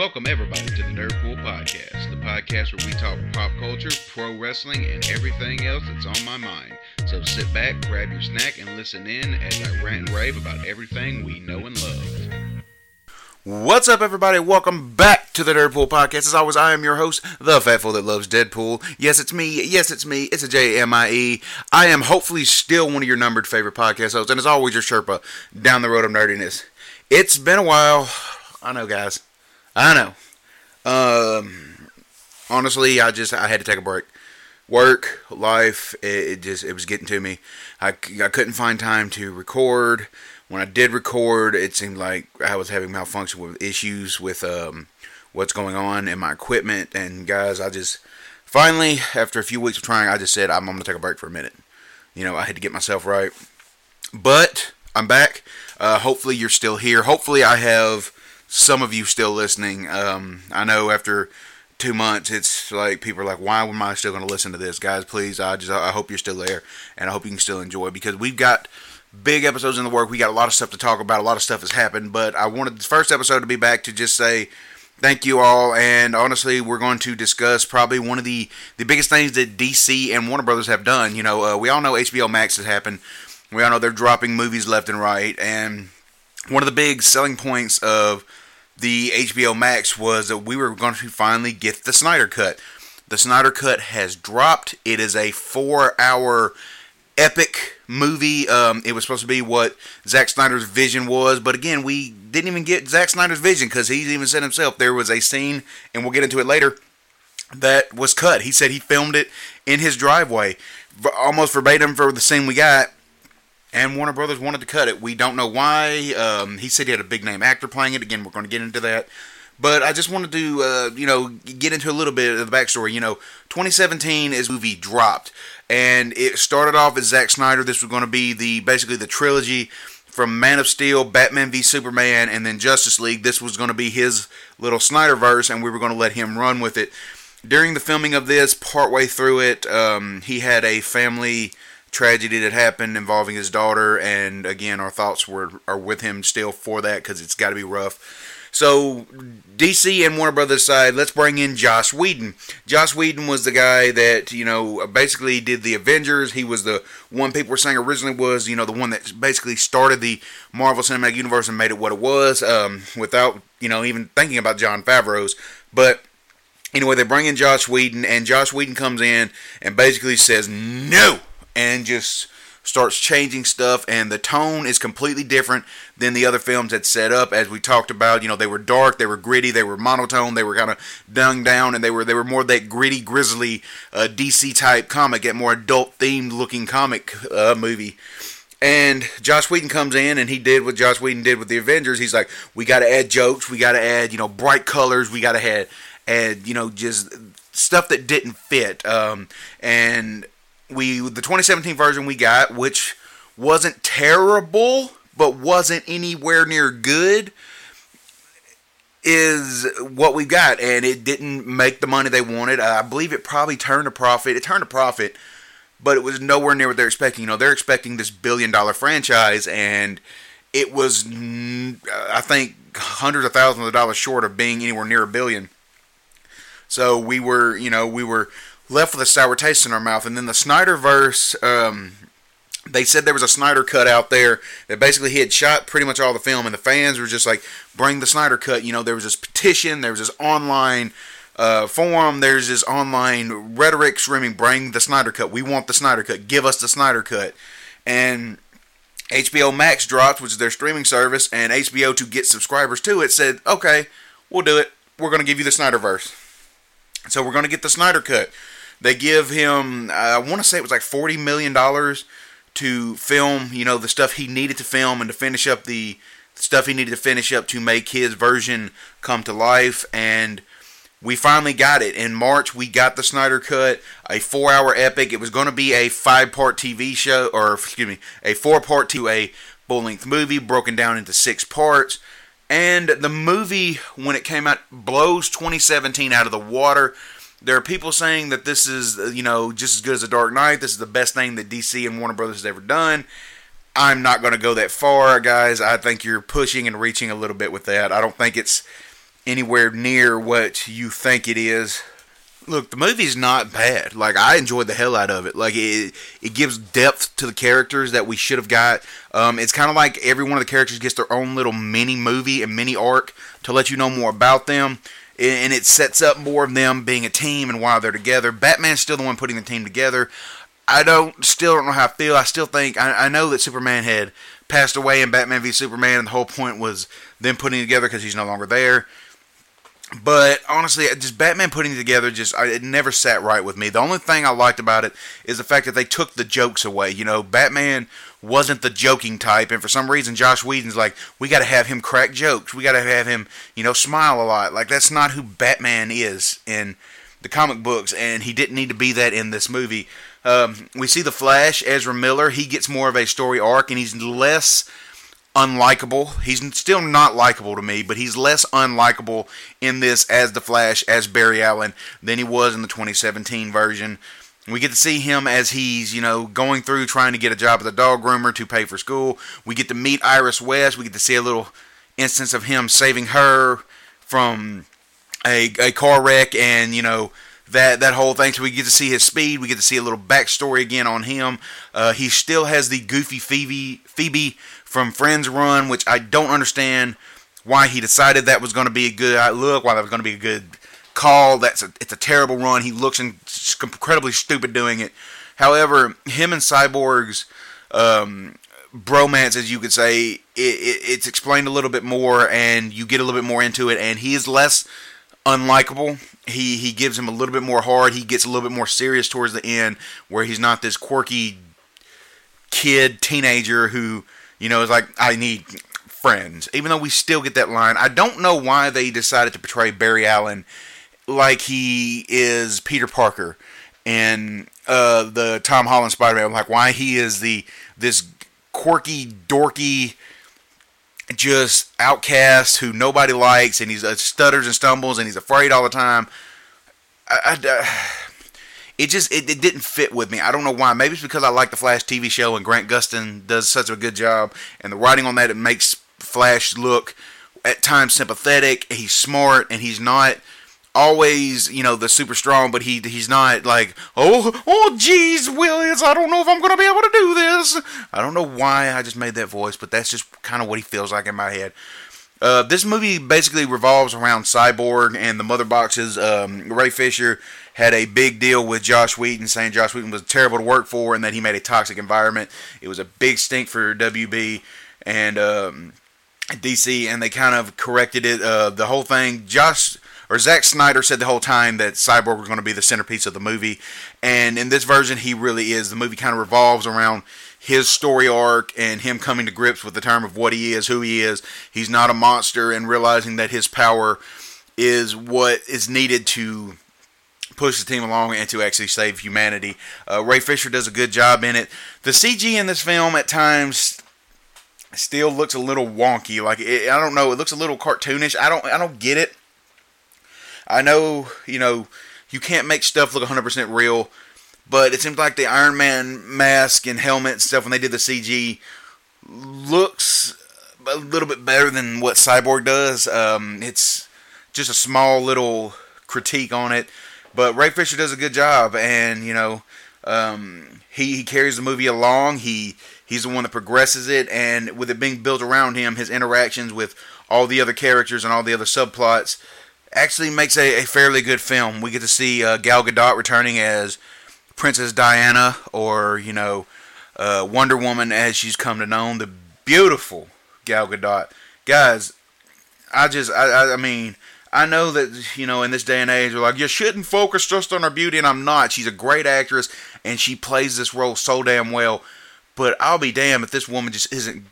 Welcome, everybody, to the Nerd Pool Podcast, the podcast where we talk pop culture, pro wrestling, and everything else that's on my mind. So sit back, grab your snack, and listen in as I rant and rave about everything we know and love. What's up, everybody? Welcome back to the Nerdpool Podcast. As always, I am your host, the fat fool that loves Deadpool. Yes, it's me. Yes, it's me. It's a J M I E. I am hopefully still one of your numbered favorite podcast hosts, and as always, your Sherpa down the road of nerdiness. It's been a while. I know, guys. I know. Um, honestly, I just I had to take a break. Work, life, it, it just it was getting to me. I, I couldn't find time to record. When I did record, it seemed like I was having malfunction with issues with um, what's going on in my equipment. And guys, I just finally, after a few weeks of trying, I just said I'm, I'm gonna take a break for a minute. You know, I had to get myself right. But I'm back. Uh, hopefully, you're still here. Hopefully, I have some of you still listening. Um, I know after two months, it's like people are like, "Why am I still going to listen to this, guys?" Please, I just I hope you're still there, and I hope you can still enjoy because we've got big episodes in the work. We got a lot of stuff to talk about. A lot of stuff has happened, but I wanted the first episode to be back to just say thank you all. And honestly, we're going to discuss probably one of the the biggest things that DC and Warner Brothers have done. You know, uh, we all know HBO Max has happened. We all know they're dropping movies left and right, and one of the big selling points of the HBO Max was that we were going to finally get the Snyder Cut. The Snyder Cut has dropped. It is a four-hour epic movie. Um, it was supposed to be what Zack Snyder's vision was, but again, we didn't even get Zack Snyder's vision because he even said himself there was a scene, and we'll get into it later, that was cut. He said he filmed it in his driveway, almost verbatim for the scene we got. And Warner Brothers wanted to cut it. We don't know why. Um, he said he had a big name actor playing it. Again, we're going to get into that. But I just wanted to, uh, you know, get into a little bit of the backstory. You know, 2017 is movie dropped, and it started off as Zack Snyder. This was going to be the basically the trilogy from Man of Steel, Batman v Superman, and then Justice League. This was going to be his little Snyderverse, and we were going to let him run with it. During the filming of this, partway through it, um, he had a family tragedy that happened involving his daughter, and again, our thoughts were are with him still for that because it's got to be rough. So DC and Warner Brothers side, let's bring in Joss Whedon. Joss Whedon was the guy that you know basically did the Avengers. He was the one people were saying originally was you know the one that basically started the Marvel Cinematic Universe and made it what it was um, without you know even thinking about Jon Favreau's. But anyway, they bring in Joss Whedon, and Joss Whedon comes in and basically says no and just starts changing stuff and the tone is completely different than the other films that set up as we talked about you know they were dark they were gritty they were monotone they were kind of dung down and they were they were more that gritty grizzly uh, dc type comic get more adult themed looking comic uh, movie and Josh Whedon comes in and he did what Josh Whedon did with the Avengers. He's like, we got to add jokes, we got to add, you know, bright colors, we got to add, add, you know, just stuff that didn't fit. Um, and we the 2017 version we got, which wasn't terrible, but wasn't anywhere near good, is what we got, and it didn't make the money they wanted. I believe it probably turned a profit. It turned a profit, but it was nowhere near what they're expecting. You know, they're expecting this billion dollar franchise, and it was, uh, I think, hundreds of thousands of dollars short of being anywhere near a billion. So we were, you know, we were left with a sour taste in our mouth. And then the Snyderverse, um, they said there was a Snyder cut out there that basically he had shot pretty much all the film, and the fans were just like, "Bring the Snyder cut." You know, there was this petition, there was this online uh, forum, there's this online rhetoric screaming, "Bring the Snyder cut. We want the Snyder cut. Give us the Snyder cut." And HBO Max dropped, which is their streaming service, and HBO to get subscribers to it said, "Okay, we'll do it. We're going to give you the Snyderverse." So we're going to get the Snyder cut. They give him, I want to say it was like $40 million to film, you know, the stuff he needed to film and to finish up the stuff he needed to finish up to make his version come to life. And we finally got it. In March, we got the Snyder Cut, a four hour epic. It was going to be a five part TV show, or excuse me, a four part to a full length movie broken down into six parts. And the movie, when it came out, blows 2017 out of the water. There are people saying that this is, you know, just as good as The Dark Knight. This is the best thing that DC and Warner Brothers has ever done. I'm not going to go that far, guys. I think you're pushing and reaching a little bit with that. I don't think it's anywhere near what you think it is. Look, the movie's not bad. Like I enjoyed the hell out of it. Like it, it gives depth to the characters that we should have got. Um, it's kind of like every one of the characters gets their own little mini movie and mini arc to let you know more about them, and it sets up more of them being a team and why they're together. Batman's still the one putting the team together. I don't still don't know how I feel. I still think I, I know that Superman had passed away in Batman v Superman, and the whole point was them putting together because he's no longer there. But honestly, just Batman putting together just it never sat right with me. The only thing I liked about it is the fact that they took the jokes away. You know, Batman wasn't the joking type, and for some reason, Josh Whedon's like, we got to have him crack jokes. We got to have him, you know, smile a lot. Like that's not who Batman is in the comic books, and he didn't need to be that in this movie. Um, we see the Flash, Ezra Miller. He gets more of a story arc, and he's less unlikable. He's still not likable to me, but he's less unlikable in this as the Flash, as Barry Allen, than he was in the 2017 version. We get to see him as he's, you know, going through trying to get a job at the dog groomer to pay for school. We get to meet Iris West. We get to see a little instance of him saving her from a, a car wreck and, you know, that that whole thing. So we get to see his speed. We get to see a little backstory again on him. Uh, he still has the goofy Phoebe Phoebe from Friends run, which I don't understand why he decided that was going to be a good look, why that was going to be a good call. That's a, it's a terrible run. He looks incredibly stupid doing it. However, him and Cyborg's um, bromance, as you could say, it, it, it's explained a little bit more, and you get a little bit more into it. And he is less unlikable. He he gives him a little bit more hard. He gets a little bit more serious towards the end, where he's not this quirky kid teenager who you know is like I need friends. Even though we still get that line, I don't know why they decided to portray Barry Allen like he is Peter Parker and uh, the Tom Holland Spider-Man. Like why he is the this quirky, dorky just outcast who nobody likes, and he uh, stutters and stumbles, and he's afraid all the time. I, I, uh, it just it, it, didn't fit with me. I don't know why. Maybe it's because I like the Flash TV show, and Grant Gustin does such a good job, and the writing on that it makes Flash look at times sympathetic. He's smart, and he's not always, you know, the super strong, but he he's not like, oh, oh, geez, Williams, I don't know if I'm gonna be able to do this. I don't know why I just made that voice, but that's just kind of what he feels like in my head. Uh, this movie basically revolves around Cyborg and the mother boxes. Um, Ray Fisher had a big deal with Josh Whedon, saying Josh Whedon was terrible to work for and that he made a toxic environment. It was a big stink for WB and um, DC, and they kind of corrected it. Uh, the whole thing, Josh or Zack Snyder said the whole time that Cyborg was going to be the centerpiece of the movie, and in this version, he really is. The movie kind of revolves around his story arc and him coming to grips with the term of what he is, who he is. He's not a monster, and realizing that his power is what is needed to push the team along and to actually save humanity. Uh, Ray Fisher does a good job in it. The CG in this film at times still looks a little wonky. Like it, I don't know, it looks a little cartoonish. I don't I don't get it. I know, you know, you can't make stuff look 100% real, but it seems like the Iron Man mask and helmet and stuff when they did the CG looks a little bit better than what Cyborg does. Um, it's just a small little critique on it, but Ray Fisher does a good job, and you know, um, he, he carries the movie along. He he's the one that progresses it, and with it being built around him, his interactions with all the other characters and all the other subplots actually makes a, a fairly good film. We get to see uh, Gal Gadot returning as Princess Diana, or you know, uh, Wonder Woman as she's come to know, the beautiful Gal Gadot. Guys, I just, I, I, mean, I know that you know in this day and age, we're like you shouldn't focus just on her beauty, and I'm not. She's a great actress, and she plays this role so damn well. But I'll be damned if this woman just isn't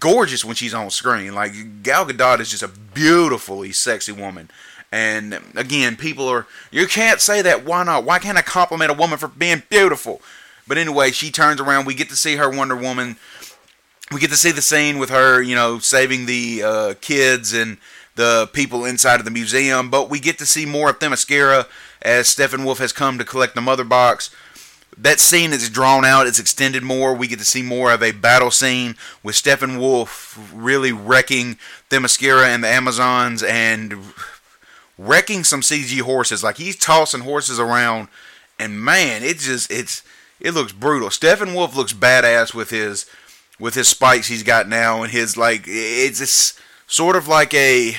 gorgeous when she's on screen. Like Gal Gadot is just a beautifully sexy woman. And again, people are, you can't say that. Why not? Why can't I compliment a woman for being beautiful? But anyway, she turns around. We get to see her Wonder Woman. We get to see the scene with her, you know, saving the uh, kids and the people inside of the museum. But we get to see more of Themyscira as Steppenwolf has come to collect the mother box. That scene is drawn out, it's extended more. We get to see more of a battle scene with Steppenwolf really wrecking Themyscira and the Amazons and wrecking some CG horses. Like he's tossing horses around, and man, it just it's it looks brutal. Steppenwolf looks badass with his with his spikes he's got now, and his like it's, it's sort of like a it,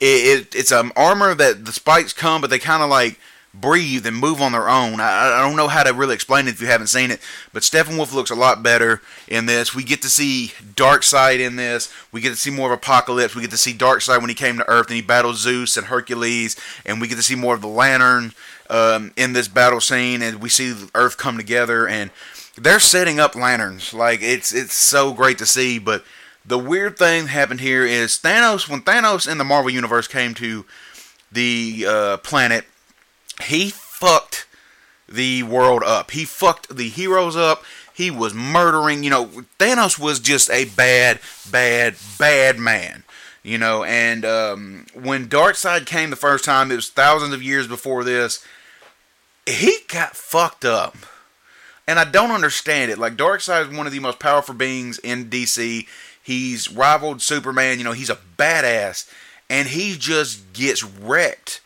it it's an armor that the spikes come, but they kind of like breathe and move on their own. I, I don't know how to really explain it if you haven't seen it, but Steppenwolf looks a lot better in this. We get to see Darkseid in this. We get to see more of Apocalypse. We get to see Darkseid when he came to Earth and he battled Zeus and Hercules, and we get to see more of the Lantern um, in this battle scene, and we see Earth come together and they're setting up lanterns. Like it's it's so great to see, but the weird thing happened here is Thanos when Thanos in the Marvel universe came to the uh, planet he fucked the world up. He fucked the heroes up. He was murdering. You know, Thanos was just a bad, bad, bad man. You know, and um, when Darkseid came the first time, it was thousands of years before this. He got fucked up, and I don't understand it. Like Darkseid is one of the most powerful beings in DC. He's rivaled Superman. You know, he's a badass, and he just gets wrecked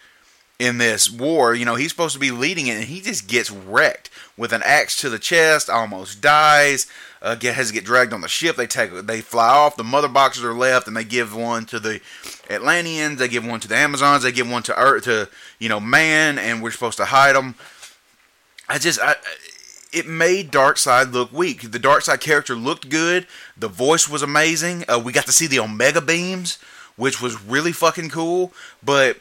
in this war. You know, he's supposed to be leading it, and he just gets wrecked with an axe to the chest, almost dies. Uh, get, has to get dragged on the ship. They take, they fly off. The mother boxes are left, and they give one to the Atlanteans. They give one to the Amazons. They give one to Earth, to you know, man, and we're supposed to hide them. I just, I, it made Darkseid look weak. The Darkseid character looked good. The voice was amazing. Uh, we got to see the Omega beams, which was really fucking cool. But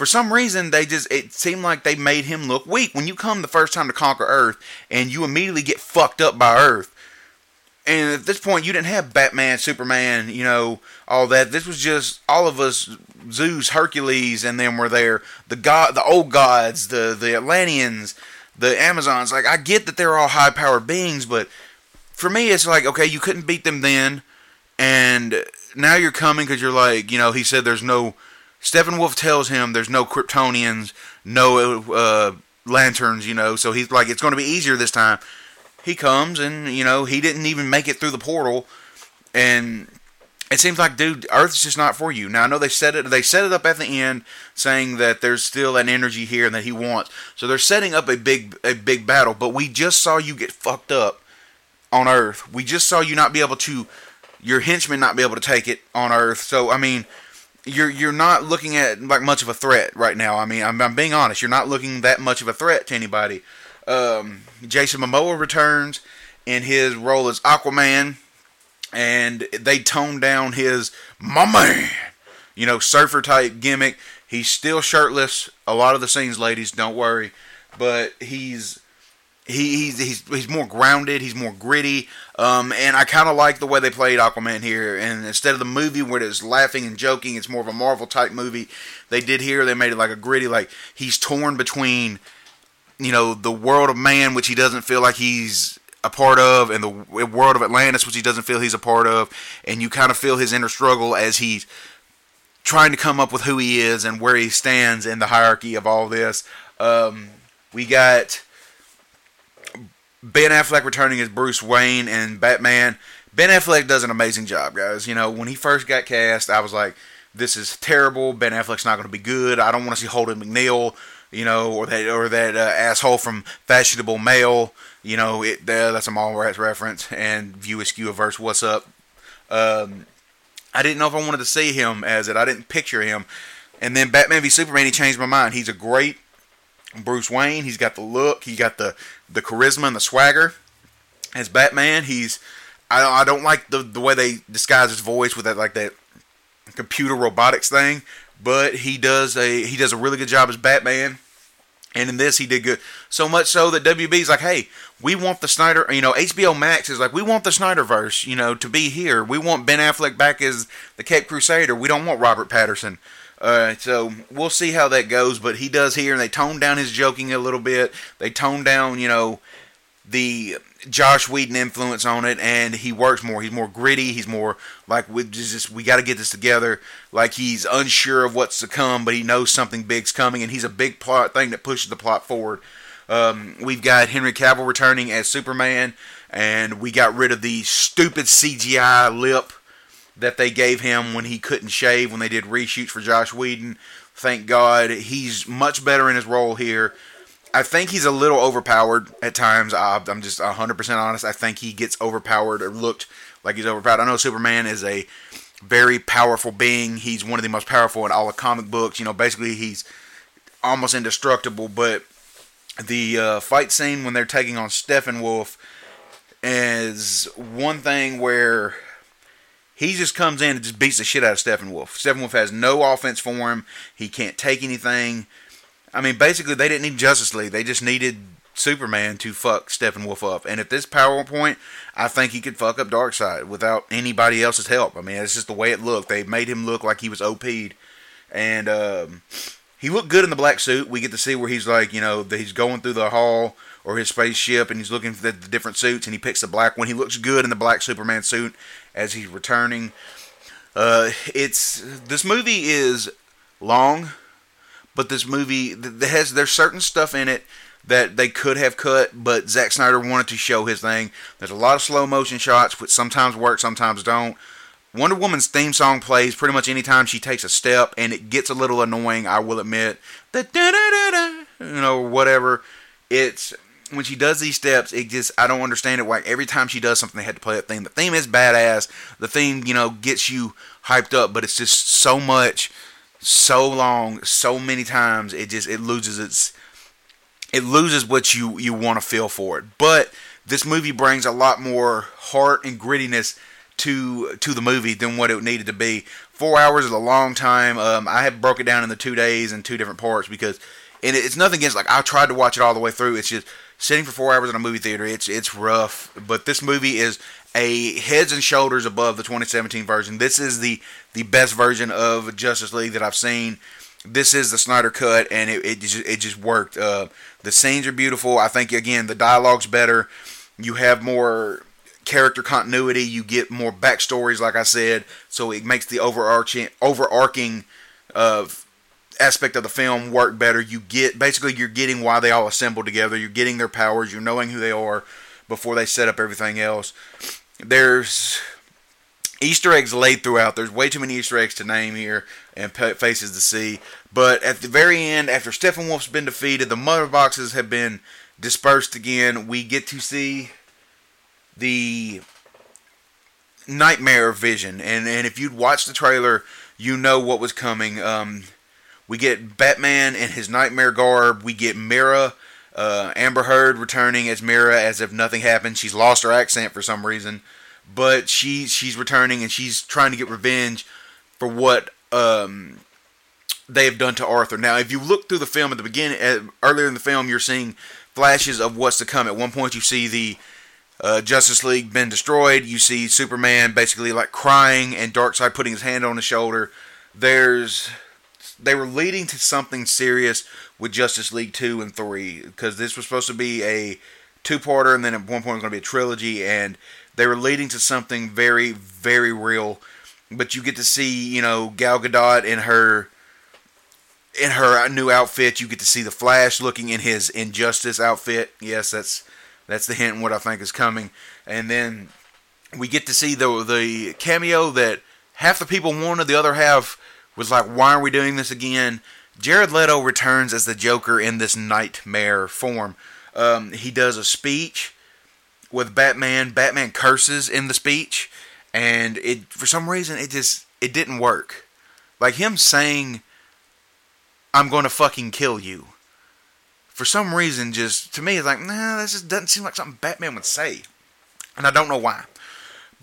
for some reason they just it seemed like they made him look weak. When you come the first time to conquer earth and you immediately get fucked up by earth. And at this point you didn't have batman superman you know all that. This was just all of us zeus hercules and them were there. The god the old gods the the atlanteans the amazons. Like i get that they're all high powered beings but for me it's like okay you couldn't beat them then. And now you're coming because you're like you know he said there's no Steppenwolf tells him there's no Kryptonians, no uh, lanterns, you know, so he's like, it's going to be easier this time. He comes and, you know, he didn't even make it through the portal. And it seems like, dude, Earth's just not for you. Now I know they set it. They set it up at the end, saying that there's still an energy here and that he wants. So they're setting up a big, a big battle. But we just saw you get fucked up on Earth. We just saw you not be able to, your henchmen not be able to take it on Earth. So I mean, you're you're not looking at like much of a threat right now. I mean, I'm, I'm being honest. You're not looking that much of a threat to anybody. Um, Jason Momoa returns in his role as Aquaman, and they tone down his my man, you know, surfer type gimmick. He's still shirtless. A lot of the scenes, ladies, don't worry, but he's he, he's he's he's more grounded. He's more gritty. Um, and I kind of like the way they played Aquaman here. And instead of the movie where it's laughing and joking, it's more of a Marvel type movie. They did here. They made it like a gritty. Like he's torn between, you know, the world of man, which he doesn't feel like he's a part of, and the world of Atlantis, which he doesn't feel he's a part of. And you kind of feel his inner struggle as he's trying to come up with who he is and where he stands in the hierarchy of all this. Um, we got Ben Affleck returning as Bruce Wayne and Batman. Ben Affleck does an amazing job, guys. You know, when he first got cast, I was like, this is terrible. Ben Affleck's not going to be good. I don't want to see Holden McNeil, you know, or that or that uh, asshole from Fashionable Male. You know, it, uh, that's a Mallrats reference. And View Askewniverse, what's up? Um, I didn't know if I wanted to see him as it. I didn't picture him. And then Batman v Superman, he changed my mind. He's a great Bruce Wayne. He's got the look. He got the the charisma and the swagger. As Batman, he's I don't, I don't like the the way they disguise his voice with that like that computer robotics thing, but he does a he does a really good job as Batman. And in this, he did good. So much so that WB's like, hey, we want the Snyder, you know, HBO Max is like, we want the Snyderverse, you know, to be here. We want Ben Affleck back as the Cape Crusader. We don't want Robert Pattinson. Uh, so we'll see how that goes, but he does here, and they tone down his joking a little bit. They tone down, you know, the Josh Whedon influence on it, and he works more. He's more gritty. He's more like we just we got to get this together. Like he's unsure of what's to come, but he knows something big's coming, and he's a big plot thing that pushes the plot forward. Um, we've got Henry Cavill returning as Superman, and we got rid of the stupid CGI lip that they gave him when he couldn't shave when they did reshoots for Josh Whedon. Thank God he's much better in his role here. I think he's a little overpowered at times. I'm just 100% honest. I think he gets overpowered or looked like he's overpowered. I know Superman is a very powerful being. He's one of the most powerful in all the comic books. You know, basically he's almost indestructible. But the uh, fight scene when they're taking on Steppenwolf is one thing where he just comes in and just beats the shit out of Steppenwolf. Steppenwolf has no offense for him. He can't take anything. I mean, basically, they didn't need Justice League. They just needed Superman to fuck Steppenwolf up. And at this PowerPoint, I think he could fuck up Darkseid without anybody else's help. I mean, it's just the way it looked. They made him look like he was OP'd. And um, he looked good in the black suit. We get to see where he's like, you know, he's going through the hall or his spaceship and he's looking for the different suits and he picks the black one. He looks good in the black Superman suit as he's returning. Uh, it's this movie is long, but this movie has there's certain stuff in it that they could have cut, but Zack Snyder wanted to show his thing. There's a lot of slow motion shots, which sometimes work, sometimes don't. Wonder Woman's theme song plays pretty much anytime she takes a step, and it gets a little annoying. I will admit da da da da, you know, whatever. It's when she does these steps, it just I don't understand it. Why every time she does something, they had to play that theme. The theme is badass. The theme, you know, gets you hyped up, but it's just so much, so long, so many times. It just it loses its, it loses what you you want to feel for it. But this movie brings a lot more heart and grittiness to to the movie than what it needed to be. Four hours is a long time. Um, I have broke it down into two days and two different parts because, and it's nothing against like I tried to watch it all the way through. It's just sitting for four hours in a movie theater, it's it's rough. But this movie is a heads and shoulders above the 2017 version. This is the the best version of Justice League that I've seen. This is the Snyder cut, and it it just, it just worked. Uh, the scenes are beautiful. I think again the dialogue's better. You have more character continuity. You get more backstories, like I said, so it makes the overarching overarching of aspect of the film work better. You get basically you're getting why they all assemble together. You're getting their powers. You're knowing who they are before they set up everything else. There's Easter eggs laid throughout. There's way too many Easter eggs to name here and faces to see. But at the very end, after Steppenwolf's been defeated, the mother boxes have been dispersed again. We get to see the nightmare vision, and and if you'd watched the trailer, you know what was coming. Um, we get Batman in his nightmare garb. We get Mira, uh, Amber Heard returning as Mira as if nothing happened. She's lost her accent for some reason, but she she's returning and she's trying to get revenge for what um, they have done to Arthur. Now, if you look through the film at the beginning, uh, earlier in the film, you're seeing flashes of what's to come. At one point, you see the uh, Justice League been destroyed. You see Superman basically like crying and Darkseid putting his hand on his shoulder. There's they were leading to something serious with Justice League 2 and 3 because this was supposed to be a two-parter and then at one point it was going to be a trilogy and they were leading to something very very real. But you get to see you know Gal Gadot in her in her new outfit. You get to see the Flash looking in his Injustice outfit. Yes that's that's the hint in what I think is coming. And then we get to see the the cameo that half the people wanted the other half was like, why are we doing this again? Jared Leto returns as the Joker in this nightmare form. Um, he does a speech with Batman. Batman curses in the speech, and it for some reason it just it didn't work. Like him saying, "I'm going to fucking kill you." For some reason, just to me, it's like, nah, this just doesn't seem like something Batman would say, and I don't know why.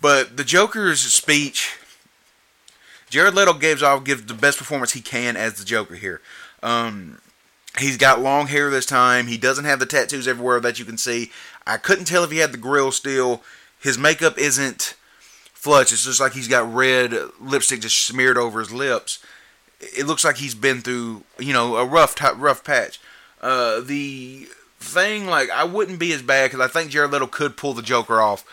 But the Joker's speech Jared Leto gives off gives the best performance he can as the Joker here. Um, he's got long hair this time. He doesn't have the tattoos everywhere that you can see. I couldn't tell if he had the grill still. His makeup isn't flush. It's just like he's got red lipstick just smeared over his lips. It looks like he's been through, you know, a rough rough patch. Uh, the thing, like, I wouldn't be as bad because I think Jared Leto could pull the Joker off.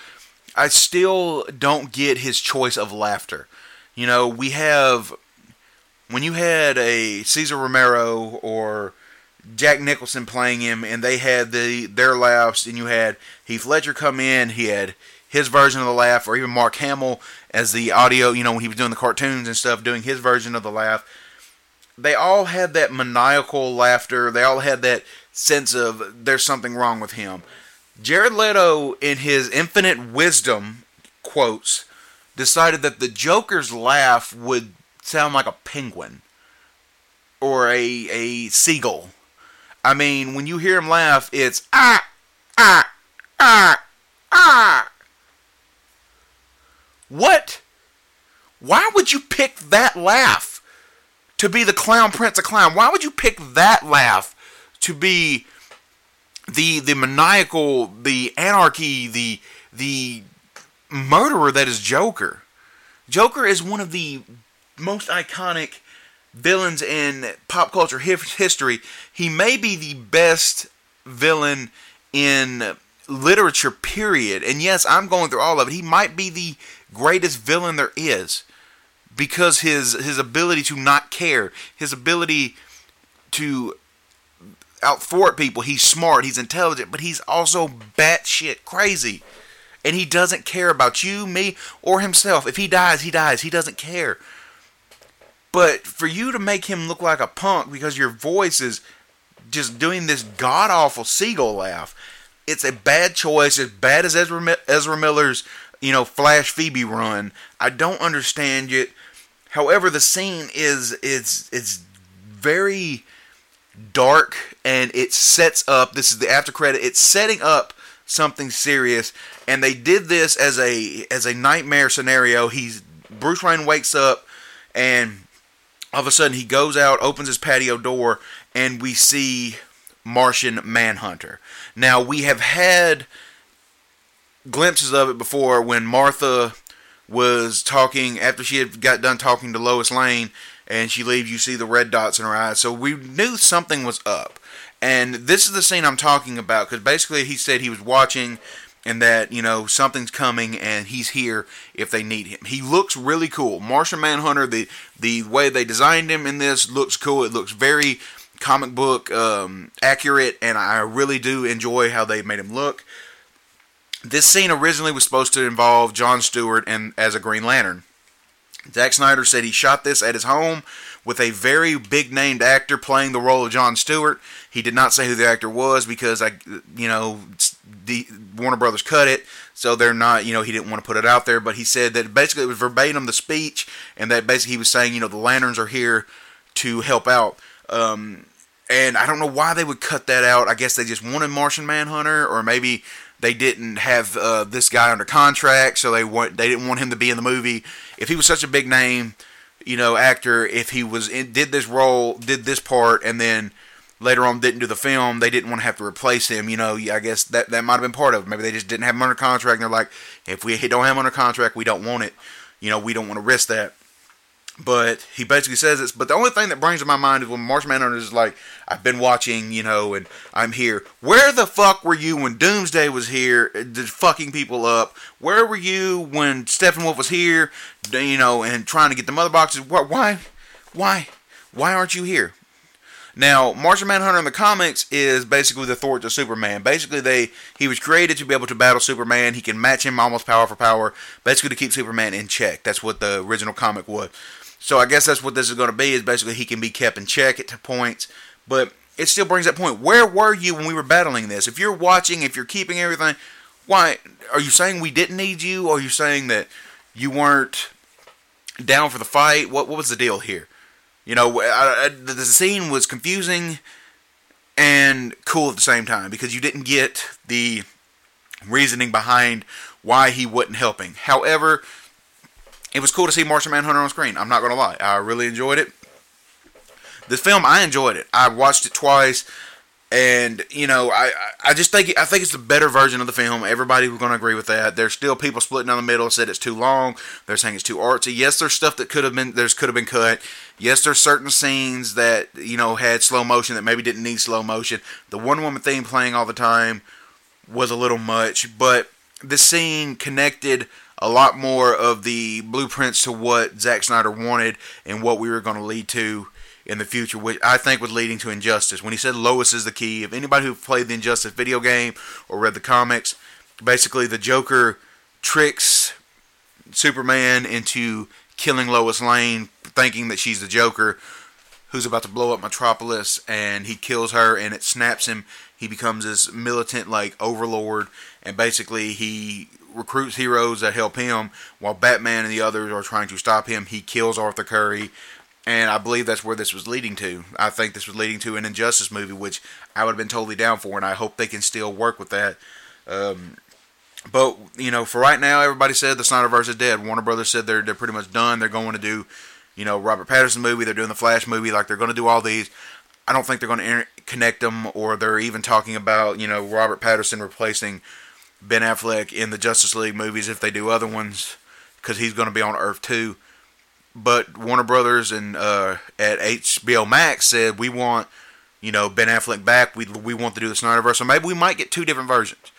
I still don't get his choice of laughter. You know, we have when you had a Cesar Romero or Jack Nicholson playing him, and they had the their laughs, and you had Heath Ledger come in, he had his version of the laugh, or even Mark Hamill as the audio, you know, when he was doing the cartoons and stuff, doing his version of the laugh. They all had that maniacal laughter. They all had that sense of there's something wrong with him. Jared Leto, in his infinite wisdom, quotes, decided that the Joker's laugh would sound like a penguin or a a seagull. I mean, when you hear him laugh, it's ah ah ah ah. What? Why would you pick that laugh to be the clown prince of clown? Why would you pick that laugh to be the the maniacal, the anarchy, the the murderer that is Joker? Joker is one of the most iconic villains in pop culture history. He may be the best villain in literature, period. And yes, I'm going through all of it. He might be the greatest villain there is because his his ability to not care, his ability to outthwart people. He's smart, he's intelligent, but he's also batshit crazy. And he doesn't care about you, me, or himself. If he dies, he dies. He doesn't care. But for you to make him look like a punk because your voice is just doing this god awful seagull laugh, it's a bad choice. As bad as Ezra, Ezra Miller's, you know, Flash Phoebe run. I don't understand it. However, the scene is it's it's very dark and it sets up. This is the after credit. It's setting up something serious, and they did this as a as a nightmare scenario. He's Bruce Wayne wakes up and all of a sudden he goes out, opens his patio door, and we see Martian Manhunter. Now we have had glimpses of it before when Martha was talking after she had got done talking to Lois Lane and she leaves you see the red dots in her eyes so we knew something was up and this is the scene I'm talking about because basically he said he was watching and that you know something's coming and he's here if they need him. He looks really cool. Martian Manhunter, the the way they designed him in this looks cool. It looks very comic book um, accurate, and I really do enjoy how they made him look. This scene originally was supposed to involve John Stewart and as a Green Lantern. Zack Snyder said he shot this at his home with a very big named actor playing the role of John Stewart. He did not say who the actor was because I, you know, the Warner Brothers cut it, so they're not, you know, he didn't want to put it out there. But he said that basically it was verbatim the speech, and that basically he was saying, you know, the lanterns are here to help out. Um, and I don't know why they would cut that out. I guess they just wanted Martian Manhunter, or maybe they didn't have uh, this guy under contract, so they want they didn't want him to be in the movie. If he was such a big name, you know, actor, if he was in, did this role, did this part, and then later on didn't do the film, they didn't want to have to replace him. You know, I guess that that might have been part of it. Maybe they just didn't have him under contract, and they're like, if we don't have him under contract, we don't want it. You know, we don't want to risk that. But he basically says this. But the only thing that brings to my mind is when Marsh Manhunter is like, I've been watching, you know, and I'm here. Where the fuck were you when Doomsday was here, fucking people up? Where were you when Steppenwolf was here, you know, and trying to get the mother boxes? Why, why, why aren't you here? Now, Martian Manhunter in the comics is basically the Thor to Superman. Basically, they he was created to be able to battle Superman. He can match him almost power for power, basically to keep Superman in check. That's what the original comic was. So I guess that's what this is going to be. Is basically he can be kept in check at points, but it still brings that point. Where were you when we were battling this? If you're watching, if you're keeping everything, why are you saying we didn't need you? Or are you saying that you weren't down for the fight? What what was the deal here? You know, I, I, the scene was confusing and cool at the same time because you didn't get the reasoning behind why he wasn't helping. However, it was cool to see Martian Manhunter on screen. I'm not to lie. I really enjoyed it. This film, I enjoyed it. I watched it twice. And you know, I I just think I think it's the better version of the film. Everybody was to agree with that. There's still people splitting down the middle, said it's too long. They're saying it's too artsy. Yes, there's stuff that could have been there's could have been cut. Yes, there's certain scenes that you know had slow motion that maybe didn't need slow motion. The one Woman theme playing all the time was a little much, but the scene connected a lot more of the blueprints to what Zack Snyder wanted and what we were going to lead to in the future, which I think was leading to Injustice. When he said Lois is the key, if anybody who played the Injustice video game or read the comics, basically the Joker tricks Superman into killing Lois Lane, thinking that she's the Joker who's about to blow up Metropolis, and he kills her, and it snaps him. He becomes this militant like overlord, and basically he recruits heroes that help him, while Batman and the others are trying to stop him. He kills Arthur Curry, and I believe that's where this was leading to. I think this was leading to an Injustice movie, which I would have been totally down for, and I hope they can still work with that. Um, but you know, for right now, everybody said the Snyderverse is dead. Warner Brothers said they're they're pretty much done. They're going to do, you know, Robert Pattinson movie. They're doing the Flash movie. Like they're going to do all these. I don't think they're going to connect them, or they're even talking about you know Robert Pattinson replacing Ben Affleck in the Justice League movies if they do other ones, because he's going to be on Earth too. But Warner Brothers and uh, at HBO Max said we want you know Ben Affleck back. We we want to do the Snyderverse, so maybe we might get two different versions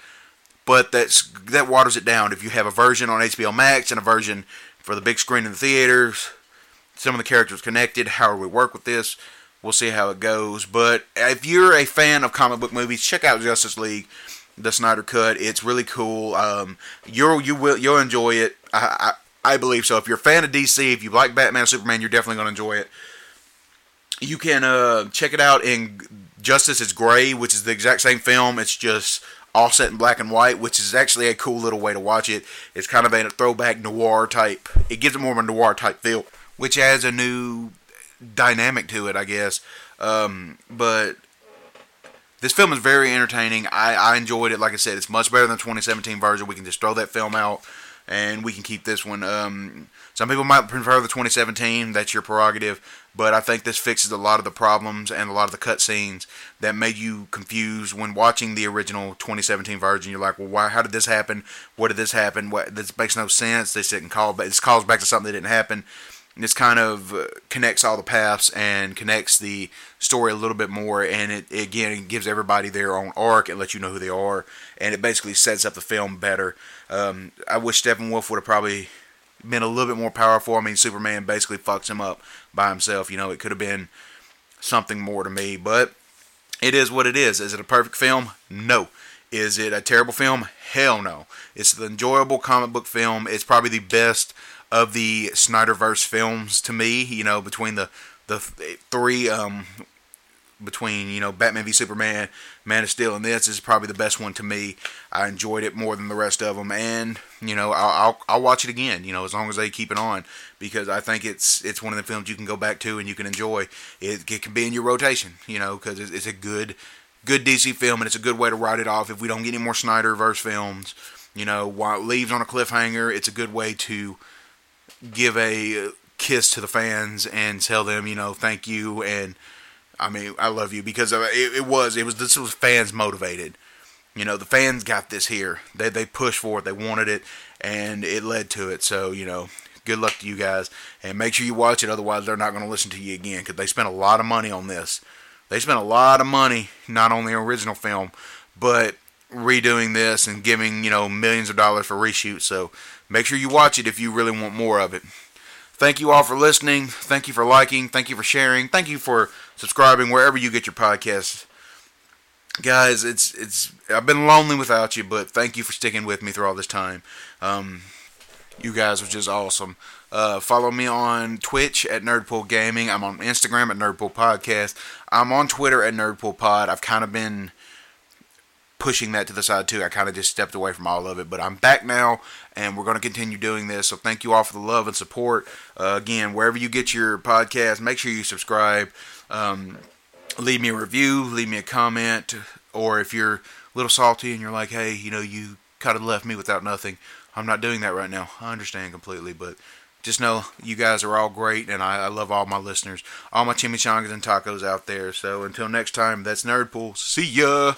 but that's that waters it down. If you have a version on HBO Max and a version for the big screen in the theaters, some of the characters connected, how we work with this, we'll see how it goes. But if you're a fan of comic book movies, check out Justice League, the Snyder Cut. It's really cool. Um, you'll you will you'll enjoy it. I, I I believe so. If you're a fan of DC, if you like Batman, Superman, you're definitely to enjoy it. You can uh, check it out in Justice is Gray, which is the exact same film. It's just all set in black and white, which is actually a cool little way to watch it. It's kind of a throwback noir type. It gives it more of a noir type feel, which adds a new dynamic to it, I guess. Um, but this film is very entertaining. I, I enjoyed it. Like I said, it's much better than the 2017 version. We can just throw that film out and we can keep this one. Um, some people might prefer the 2017. That's your prerogative. But I think this fixes a lot of the problems and a lot of the cutscenes that made you confused when watching the original 2017 version. You're like, well, why? How did this happen? What did this happen? What? This makes no sense. This didn't call, but this calls back to something that didn't happen. This kind of uh, connects all the paths and connects the story a little bit more, and it again gives everybody their own arc and lets you know who they are, and it basically sets up the film better. Um, I wish Steppenwolf would have probably been a little bit more powerful. I mean, Superman basically fucks him up by himself. You know, it could have been something more to me, but it is what it is. Is it a perfect film? No. Is it a terrible film? Hell no. It's an enjoyable comic book film. It's probably the best of the Snyderverse films to me. You know, between the the three um, between you know Batman v Superman, Man of Steel, and this is probably the best one to me. I enjoyed it more than the rest of them, and you know I'll, I'll, I'll watch it again. You know as long as they keep it on because I think it's it's one of the films you can go back to and you can enjoy. It, it can be in your rotation, you know, because it's, it's a good good DC film and it's a good way to write it off. If we don't get any more Snyderverse films, you know, while it leaves on a cliffhanger, it's a good way to give a uh, kiss to the fans and tell them, you know, thank you and I mean, I love you because it, it was it was this was fans motivated. You know, the fans got this here. They they pushed for it. They wanted it, and it led to it. So you know, good luck to you guys, and make sure you watch it. Otherwise, they're not going to listen to you again because they spent a lot of money on this. They spent a lot of money not on the original film, but redoing this and giving you know millions of dollars for reshoots. So make sure you watch it if you really want more of it. Thank you all for listening. Thank you for liking. Thank you for sharing. Thank you for subscribing wherever you get your podcasts. Guys, it's it's I've been lonely without you, but thank you for sticking with me through all this time. Um, you guys are just awesome. Uh, follow me on Twitch at Nerdpool Gaming. I'm on Instagram at Nerdpool Podcast. I'm on Twitter at Nerdpool Pod. I've kind of been pushing that to the side too. I kind of just stepped away from all of it, but I'm back now, and we're going to continue doing this. So thank you all for the love and support. Uh, again, wherever you get your podcast, make sure you subscribe. Um, leave me a review, leave me a comment, or if you're a little salty and you're like, hey, you know, you kind of left me without nothing. I'm not doing that right now. I understand completely, but just know you guys are all great, and I, I love all my listeners, all my chimichangas and tacos out there. So until next time, that's Nerdpool. See ya.